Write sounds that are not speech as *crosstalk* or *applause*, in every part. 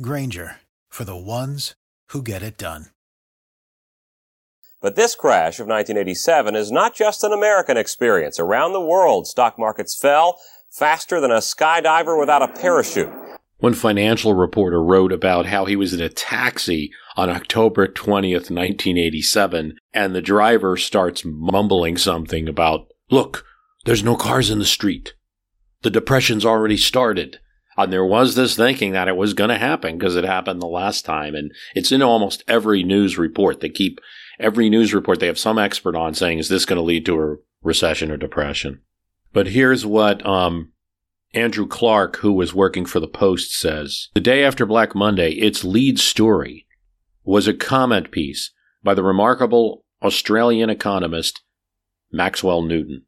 Grainger for the ones who get it done. But this crash of 1987 is not just an American experience. Around the world, stock markets fell faster than a skydiver without a parachute. One financial reporter wrote about how he was in a taxi on October 20th, 1987, and the driver starts mumbling something about, look, there's no cars in the street. The depression's already started. And there was this thinking that it was going to happen because it happened the last time. And it's in almost every news report. They keep every news report, they have some expert on saying, is this going to lead to a recession or depression? But here's what um, Andrew Clark, who was working for the Post, says. The day after Black Monday, its lead story was a comment piece by the remarkable Australian economist Maxwell Newton.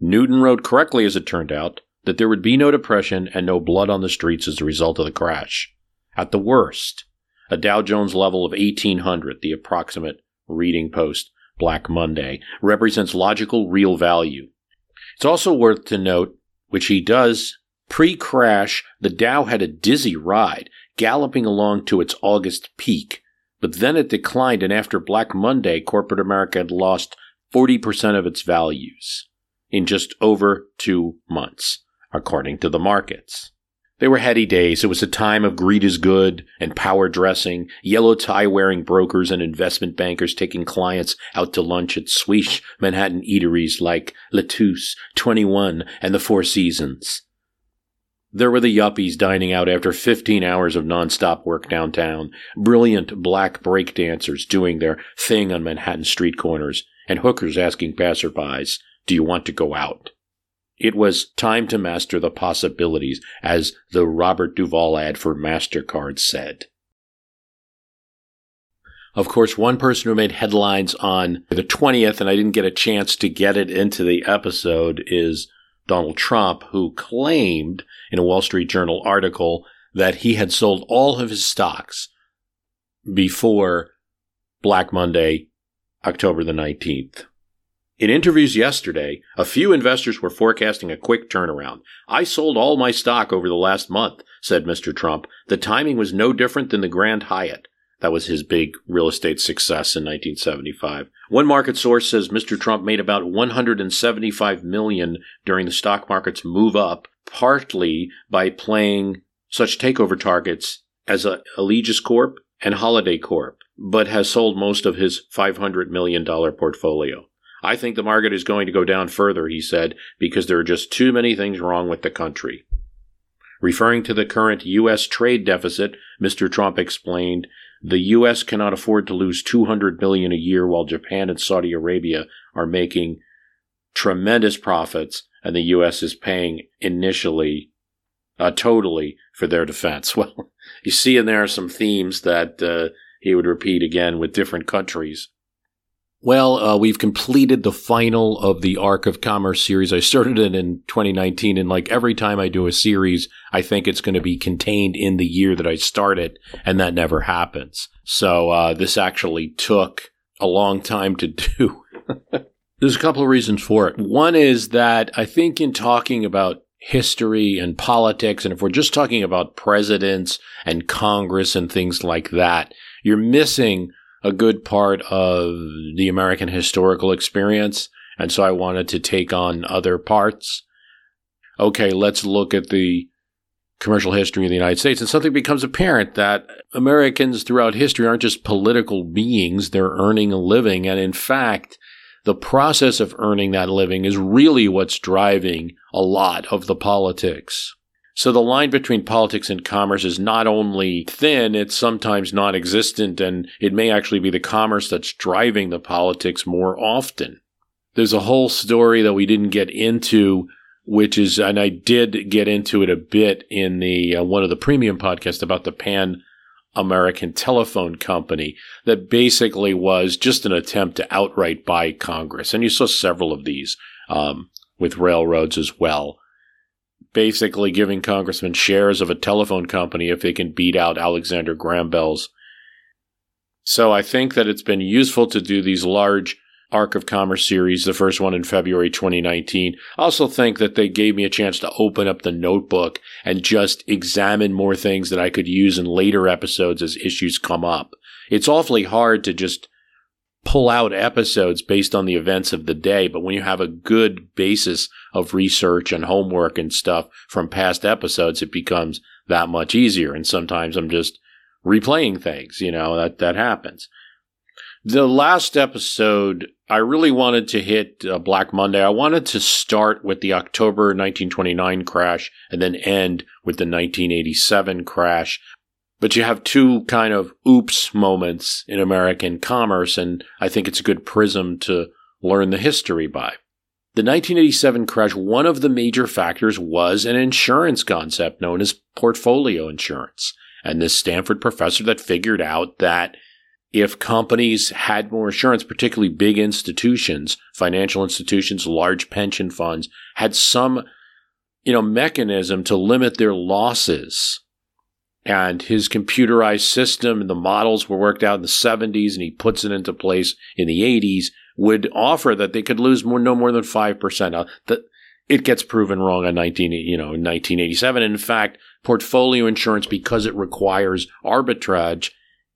Newton wrote correctly, as it turned out, that there would be no depression and no blood on the streets as a result of the crash. At the worst, a Dow Jones level of 1800, the approximate reading post Black Monday, represents logical real value. It's also worth to note, which he does pre crash, the Dow had a dizzy ride, galloping along to its August peak, but then it declined, and after Black Monday, corporate America had lost 40% of its values in just over two months, according to the markets. They were heady days. It was a time of greed is good and power dressing, yellow tie wearing brokers and investment bankers taking clients out to lunch at swish Manhattan eateries like Lutèce, 21, and the Four Seasons. There were the yuppies dining out after 15 hours of nonstop work downtown, brilliant black break dancers doing their thing on Manhattan street corners, and hookers asking passerbys, Do you want to go out? It was time to master the possibilities, as the Robert Duvall ad for MasterCard said. Of course, one person who made headlines on the 20th, and I didn't get a chance to get it into the episode, is Donald Trump, who claimed in a Wall Street Journal article that he had sold all of his stocks before Black Monday, October the 19th. In interviews yesterday, a few investors were forecasting a quick turnaround. I sold all my stock over the last month, said Mr. Trump. The timing was no different than the Grand Hyatt. That was his big real estate success in 1975. One market source says Mr. Trump made about 175 million during the stock market's move up, partly by playing such takeover targets as a Allegis Corp and Holiday Corp, but has sold most of his $500 million portfolio. I think the market is going to go down further, he said, because there are just too many things wrong with the country. Referring to the current U.S. trade deficit, Mr. Trump explained the U.S. cannot afford to lose 200 billion a year while Japan and Saudi Arabia are making tremendous profits and the U.S. is paying initially, uh, totally for their defense. *laughs* Well, you see in there some themes that uh, he would repeat again with different countries. Well, uh, we've completed the final of the Arc of Commerce series. I started it in 2019, and like every time I do a series, I think it's going to be contained in the year that I start it, and that never happens. So uh, this actually took a long time to *laughs* do. There's a couple of reasons for it. One is that I think in talking about history and politics, and if we're just talking about presidents and Congress and things like that, you're missing a good part of the American historical experience. And so I wanted to take on other parts. Okay, let's look at the commercial history of the United States. And something becomes apparent that Americans throughout history aren't just political beings, they're earning a living. And in fact, the process of earning that living is really what's driving a lot of the politics. So the line between politics and commerce is not only thin, it's sometimes non existent, and it may actually be the commerce that's driving the politics more often. There's a whole story that we didn't get into, which is, and I did get into it a bit in the uh, one of the premium podcasts about the pan American Telephone Company that basically was just an attempt to outright buy Congress. And you saw several of these um, with railroads as well. Basically, giving congressmen shares of a telephone company if they can beat out Alexander Graham Bell's. So I think that it's been useful to do these large Arc of Commerce series, the first one in February 2019. I also think that they gave me a chance to open up the notebook and just examine more things that I could use in later episodes as issues come up. It's awfully hard to just pull out episodes based on the events of the day, but when you have a good basis of research and homework and stuff from past episodes, it becomes that much easier. And sometimes I'm just replaying things, you know, that, that happens. The last episode, I really wanted to hit uh, Black Monday. I wanted to start with the October 1929 crash and then end with the 1987 crash. But you have two kind of oops moments in American commerce, and I think it's a good prism to learn the history by. The 1987 crash, one of the major factors was an insurance concept known as portfolio insurance. And this Stanford professor that figured out that if companies had more insurance, particularly big institutions, financial institutions, large pension funds, had some, you know, mechanism to limit their losses. And his computerized system and the models were worked out in the 70s and he puts it into place in the 80s would offer that they could lose more, no more than 5%. Now, the, it gets proven wrong in 19, you know, in 1987. in fact, portfolio insurance, because it requires arbitrage,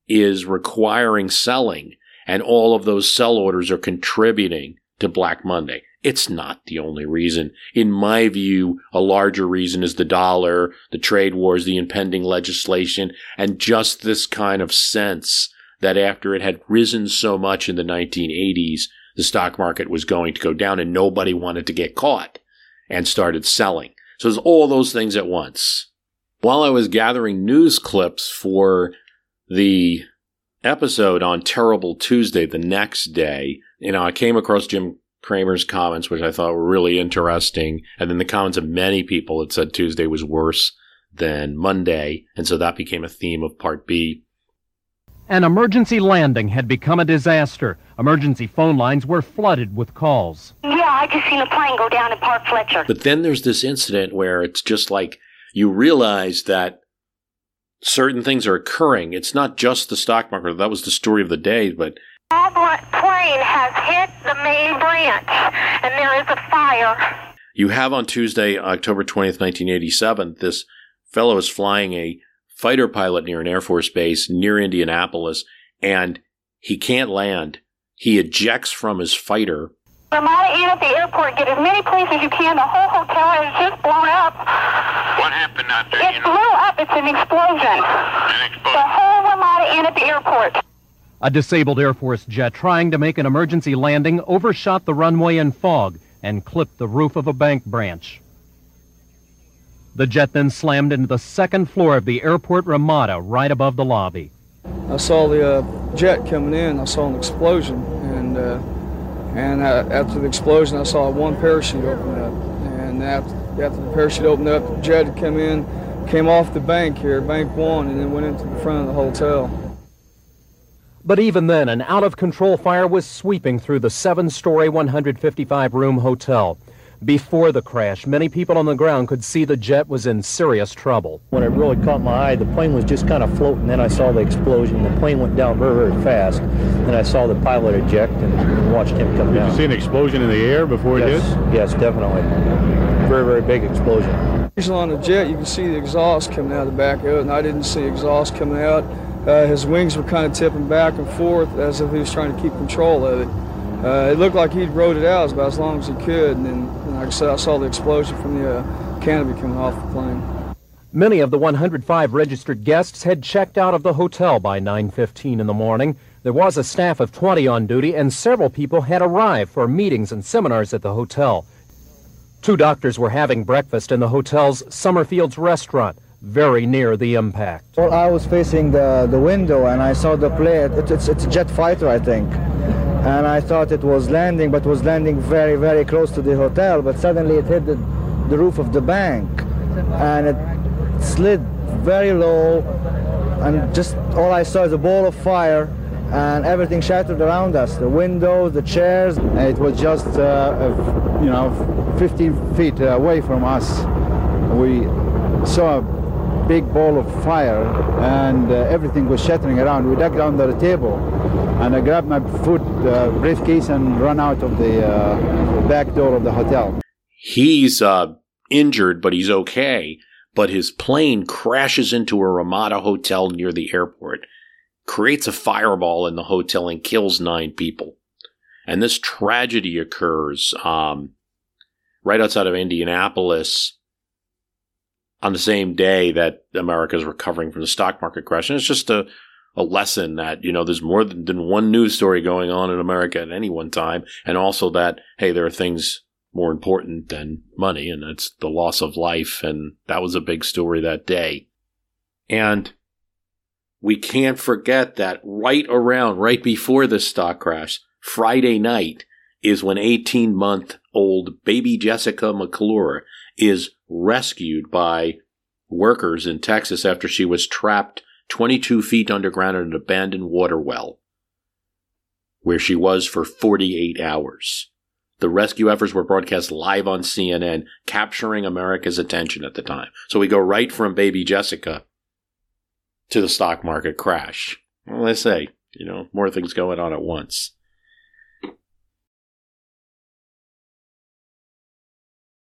is requiring selling, and all of those sell orders are contributing to Black Monday. It's not the only reason. In my view, a larger reason is the dollar, the trade wars, the impending legislation, and just this kind of sense that after it had risen so much in the 1980s, the stock market was going to go down and nobody wanted to get caught and started selling. So there's all those things at once. While I was gathering news clips for the episode on Terrible Tuesday the next day, you know, I came across Jim Cramer's comments, which I thought were really interesting. And then the comments of many people that said Tuesday was worse than Monday. And so that became a theme of part B. An emergency landing had become a disaster. Emergency phone lines were flooded with calls. Yeah, I just seen a plane go down in Park Fletcher. But then there's this incident where it's just like you realize that certain things are occurring. It's not just the stock market. That was the story of the day, but That plane has hit the main branch, and there is a fire. you have on Tuesday, October 20th, 1987, this fellow is flying a fighter pilot near an Air Force base near Indianapolis, and he can't land. He ejects from his fighter. Ramada Inn at the airport. Get as many planes as you can. The whole hotel has just blown up. What happened out there? It you blew know, up. It's an explosion. an The whole Ramada Inn at the airport. A disabled Air Force jet trying to make an emergency landing overshot the runway in fog and clipped the roof of a bank branch. The jet then slammed into the second floor of the airport Ramada right above the lobby. I saw the uh, jet coming in. I saw an explosion, and uh, and uh, after the explosion, I saw one parachute open up. And after, after the parachute opened up, the jet come in, came off the bank here, Bank One, and then went into the front of the hotel. But even then, an out of control fire was sweeping through the seven story, 155 room hotel. Before the crash, many people on the ground could see the jet was in serious trouble. When it really caught my eye, the plane was just kind of floating. Then I saw the explosion. The plane went down very, very fast. Then I saw the pilot eject and watched him come down. Did you see an explosion in the air before it yes, hit? yes, definitely. Very, very big explosion. Usually on the jet, you can see the exhaust coming out of the back of it, and I didn't see exhaust coming out. Uh, his wings were kind of tipping back and forth as if he was trying to keep control of it. Uh, it looked like he'd rode it out about as long as he could, and then, and like I said, I saw the explosion from the uh, canopy coming off the plane. Many of the 105 registered guests had checked out of the hotel by 9:15 in the morning. There was a staff of 20 on duty and several people had arrived for meetings and seminars at the hotel. Two doctors were having breakfast in the hotel's Summerfields restaurant, very near the impact. Well, I was facing the, the window and I saw the plane. It, it's, it's a jet fighter, I think. And I thought it was landing, but was landing very, very close to the hotel. But suddenly it hit the, the roof of the bank and it slid very low and just all I saw is a ball of fire and everything shattered around us the windows, the chairs. It was just, uh, you know, 15 feet away from us. We saw big ball of fire and uh, everything was shattering around. We dug under the table and I grabbed my food uh, briefcase and run out of the uh, back door of the hotel. He's uh, injured, but he's okay. But his plane crashes into a Ramada hotel near the airport, creates a fireball in the hotel, and kills nine people. And this tragedy occurs um, right outside of Indianapolis on the same day that America is recovering from the stock market crash. And it's just a, a lesson that, you know, there's more than, than one news story going on in America at any one time. And also that, hey, there are things more important than money, and that's the loss of life. And that was a big story that day. And we can't forget that right around, right before the stock crash, Friday night is when 18 month old baby Jessica McClure is rescued by workers in Texas after she was trapped 22 feet underground in an abandoned water well, where she was for 48 hours. The rescue efforts were broadcast live on CNN, capturing America's attention at the time. So we go right from baby Jessica to the stock market crash. Well, I say, you know, more things going on at once.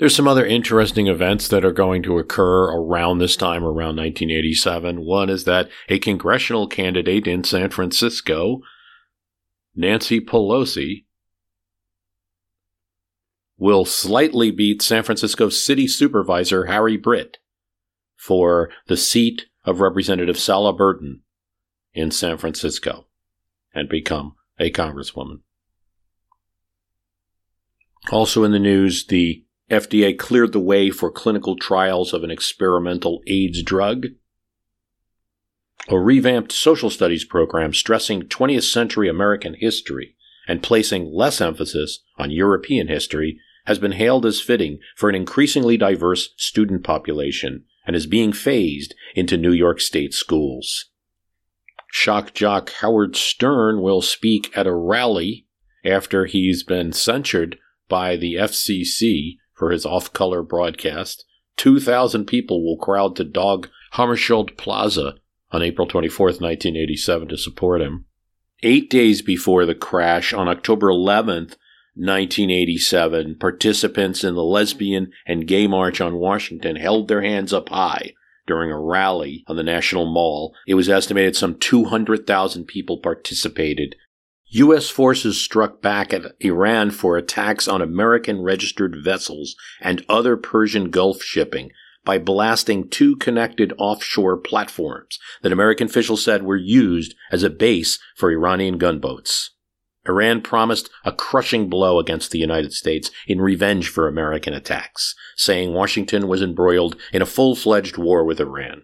There's some other interesting events that are going to occur around this time, around 1987. One is that a congressional candidate in San Francisco, Nancy Pelosi, will slightly beat San Francisco City Supervisor Harry Britt for the seat of Representative Sala Burton in San Francisco and become a congresswoman. Also in the news, the FDA cleared the way for clinical trials of an experimental AIDS drug. A revamped social studies program stressing 20th century American history and placing less emphasis on European history has been hailed as fitting for an increasingly diverse student population and is being phased into New York State schools. Shock jock Howard Stern will speak at a rally after he's been censured by the FCC for his off color broadcast. 2,000 people will crowd to Dag Hammarskjöld Plaza on April 24, 1987, to support him. Eight days before the crash, on October 11th, 1987, participants in the lesbian and gay march on Washington held their hands up high during a rally on the National Mall. It was estimated some 200,000 people participated U.S. forces struck back at Iran for attacks on American registered vessels and other Persian Gulf shipping by blasting two connected offshore platforms that American officials said were used as a base for Iranian gunboats. Iran promised a crushing blow against the United States in revenge for American attacks, saying Washington was embroiled in a full-fledged war with Iran.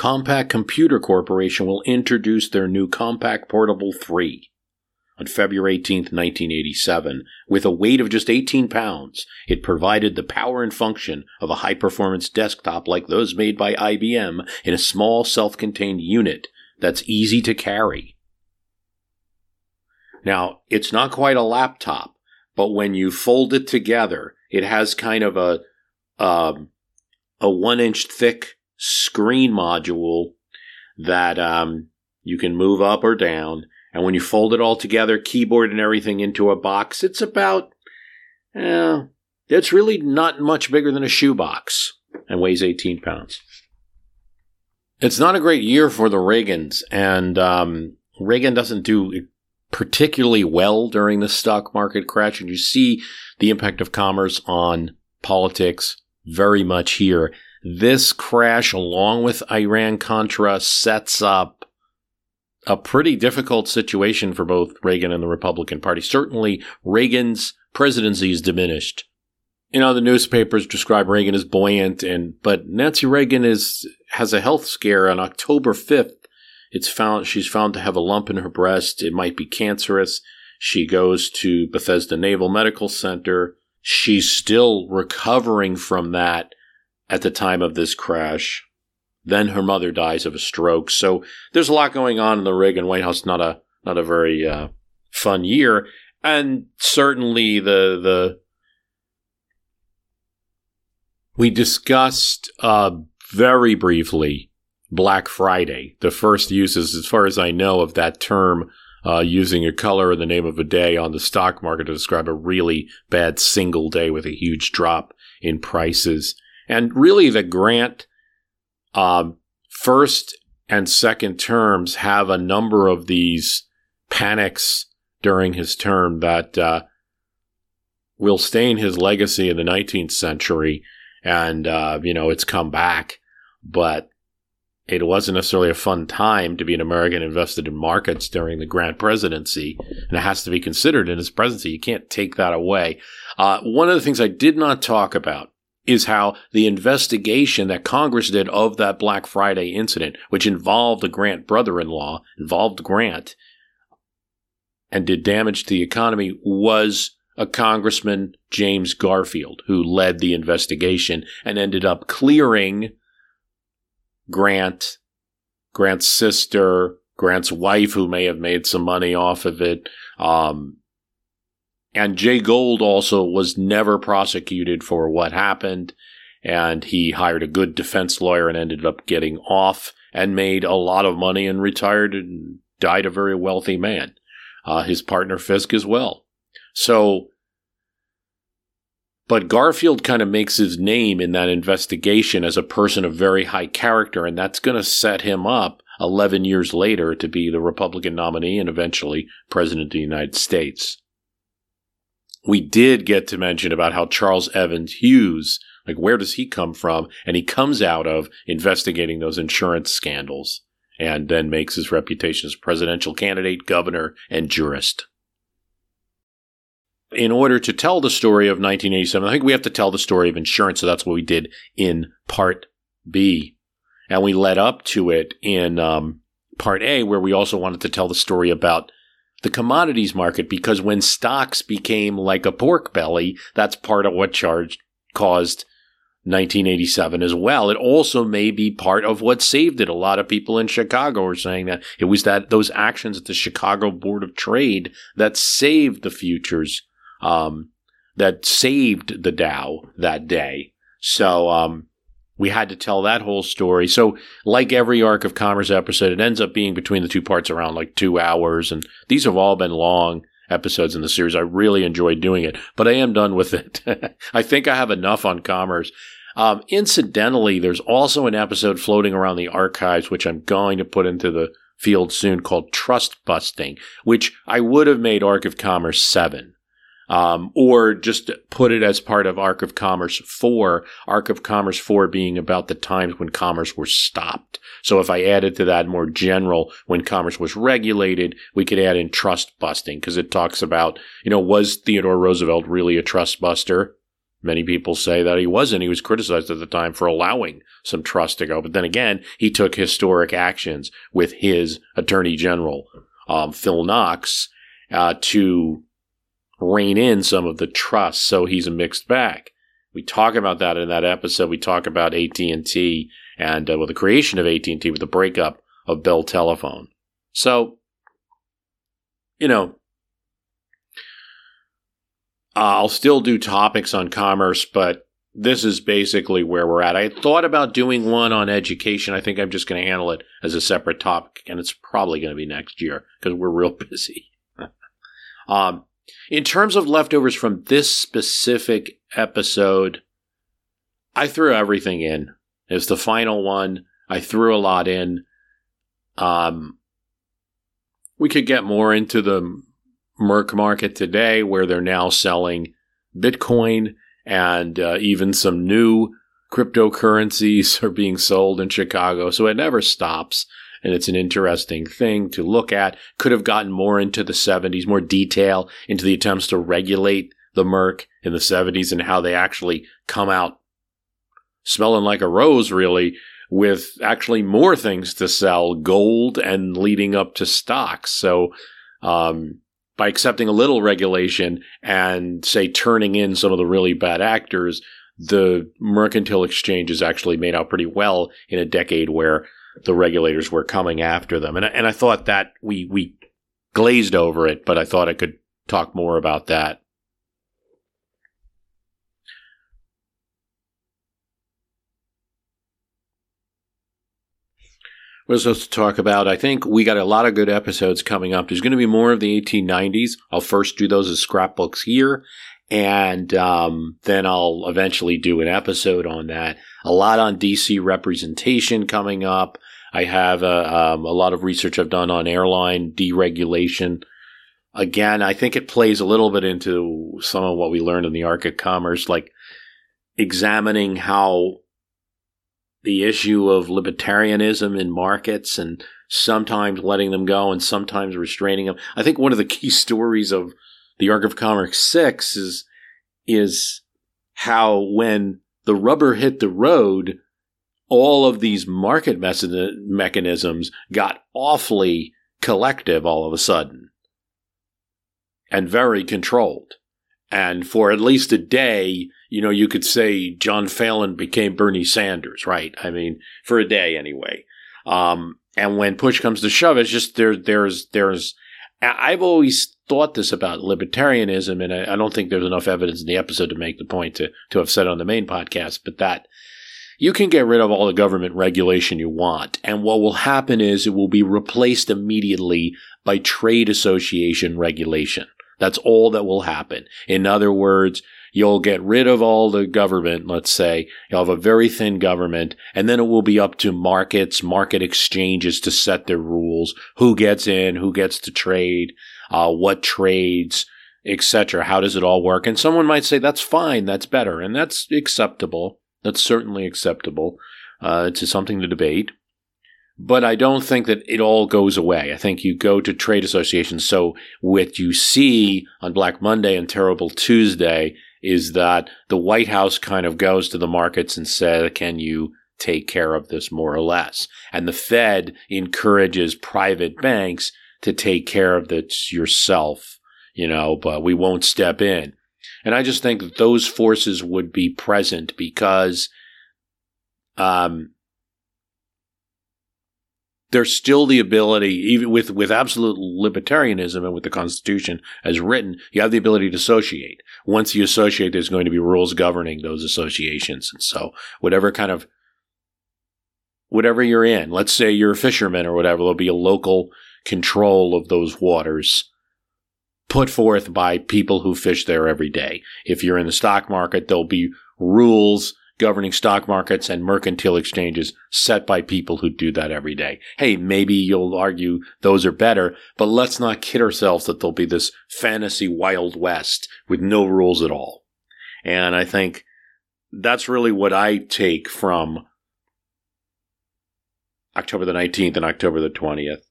Compaq Computer Corporation will introduce their new Compaq Portable 3 on February 18, 1987. With a weight of just 18 pounds, it provided the power and function of a high performance desktop like those made by IBM in a small self contained unit that's easy to carry. Now, it's not quite a laptop, but when you fold it together, it has kind of a um, a one inch thick screen module that um, you can move up or down. And when you fold it all together, keyboard and everything into a box, it's about, eh, it's really not much bigger than a shoebox and weighs 18 pounds. It's not a great year for the Reagans, and um, Reagan doesn't do particularly well during the stock market crash. And you see the impact of commerce on politics very much here. This crash, along with Iran Contra, sets up a pretty difficult situation for both Reagan and the Republican Party. Certainly, Reagan's presidency is diminished. You know, the newspapers describe Reagan as buoyant, and but Nancy Reagan is has a health scare on October fifth. It's found she's found to have a lump in her breast. It might be cancerous. She goes to Bethesda Naval Medical Center. She's still recovering from that at the time of this crash. Then her mother dies of a stroke. So there's a lot going on in the Reagan White House. Not a not a very uh, fun year, and certainly the the we discussed uh, very briefly Black Friday. The first uses, as far as I know, of that term uh, using a color in the name of a day on the stock market to describe a really bad single day with a huge drop in prices. And really, the Grant um, first and second terms have a number of these panics during his term that uh, will stain his legacy in the 19th century. And, uh, you know, it's come back. But it wasn't necessarily a fun time to be an American invested in markets during the Grant presidency, and it has to be considered in his presidency. You can't take that away. Uh, one of the things I did not talk about is how the investigation that Congress did of that Black Friday incident, which involved the Grant brother in law, involved Grant, and did damage to the economy, was a Congressman, James Garfield, who led the investigation and ended up clearing Grant, Grant's sister, Grant's wife, who may have made some money off of it. Um, and Jay Gould also was never prosecuted for what happened. And he hired a good defense lawyer and ended up getting off and made a lot of money and retired and died a very wealthy man. Uh, his partner Fisk as well. So but Garfield kind of makes his name in that investigation as a person of very high character, and that's going to set him up 11 years later to be the Republican nominee and eventually President of the United States. We did get to mention about how Charles Evans Hughes, like where does he come from? And he comes out of investigating those insurance scandals and then makes his reputation as presidential candidate, governor, and jurist in order to tell the story of 1987, I think we have to tell the story of insurance. So that's what we did in part B. And we led up to it in um, part A, where we also wanted to tell the story about the commodities market because when stocks became like a pork belly, that's part of what charged caused 1987 as well. It also may be part of what saved it. A lot of people in Chicago are saying that it was that those actions at the Chicago Board of Trade that saved the futures um, that saved the Dow that day. So um, we had to tell that whole story. So, like every Arc of Commerce episode, it ends up being between the two parts around like two hours. And these have all been long episodes in the series. I really enjoyed doing it, but I am done with it. *laughs* I think I have enough on commerce. Um, incidentally, there's also an episode floating around the archives, which I'm going to put into the field soon called Trust Busting, which I would have made Arc of Commerce 7 um, or just put it as part of Arc of Commerce 4, Arc of Commerce 4 being about the times when commerce was stopped. So if I added to that more general, when commerce was regulated, we could add in trust busting because it talks about, you know, was Theodore Roosevelt really a trust buster? Many people say that he wasn't. He was criticized at the time for allowing some trust to go. But then again, he took historic actions with his attorney general, um, Phil Knox, uh, to rein in some of the trust. So he's a mixed bag. We talk about that in that episode. We talk about AT&T and uh, well, the creation of AT&T with the breakup of Bell Telephone. So, you know, I'll still do topics on commerce, but this is basically where we're at. I thought about doing one on education. I think I'm just going to handle it as a separate topic, and it's probably going to be next year because we're real *laughs* busy. *laughs* um, in terms of leftovers from this specific episode, I threw everything in. It's the final one. I threw a lot in. Um, we could get more into the Merc market today, where they're now selling Bitcoin and uh, even some new cryptocurrencies *laughs* are being sold in Chicago. So it never stops. And it's an interesting thing to look at. Could have gotten more into the 70s, more detail into the attempts to regulate the Merc in the 70s and how they actually come out smelling like a rose, really, with actually more things to sell, gold and leading up to stocks. So, um, by accepting a little regulation and say turning in some of the really bad actors, the mercantile exchange is actually made out pretty well in a decade where the regulators were coming after them. And, and I thought that we, we glazed over it, but I thought I could talk more about that. Is supposed to talk about? I think we got a lot of good episodes coming up. There's going to be more of the 1890s. I'll first do those as scrapbooks here, and um, then I'll eventually do an episode on that. A lot on DC representation coming up. I have a, um, a lot of research I've done on airline deregulation. Again, I think it plays a little bit into some of what we learned in the Arc of Commerce, like examining how the issue of libertarianism in markets and sometimes letting them go and sometimes restraining them. I think one of the key *laughs* stories of the Arc of Commerce 6 is, is how when the rubber hit the road, all of these market mechanisms got awfully collective all of a sudden and very controlled. And for at least a day, you know, you could say John Phelan became Bernie Sanders, right? I mean, for a day anyway. Um, and when push comes to shove, it's just there, there's, there's, I've always thought this about libertarianism, and I, I don't think there's enough evidence in the episode to make the point to, to have said on the main podcast, but that you can get rid of all the government regulation you want. And what will happen is it will be replaced immediately by trade association regulation. That's all that will happen. In other words, you'll get rid of all the government, let's say. You'll have a very thin government, and then it will be up to markets, market exchanges to set their rules. Who gets in, who gets to trade, uh, what trades, etc. How does it all work? And someone might say, that's fine, that's better, and that's acceptable. That's certainly acceptable. Uh, it's something to debate. But I don't think that it all goes away. I think you go to trade associations. So what you see on Black Monday and Terrible Tuesday is that the White House kind of goes to the markets and says, can you take care of this more or less? And the Fed encourages private banks to take care of this yourself, you know, but we won't step in. And I just think that those forces would be present because um, there's still the ability, even with, with absolute libertarianism and with the Constitution as written, you have the ability to associate. Once you associate, there's going to be rules governing those associations. And so, whatever kind of, whatever you're in, let's say you're a fisherman or whatever, there'll be a local control of those waters put forth by people who fish there every day. If you're in the stock market, there'll be rules governing stock markets and mercantile exchanges set by people who do that every day. Hey, maybe you'll argue those are better, but let's not kid ourselves that there'll be this fantasy Wild West with no rules at all. And I think that's really what I take from October the 19th and October the 20th.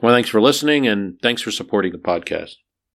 Well, thanks for listening and thanks for supporting the podcast.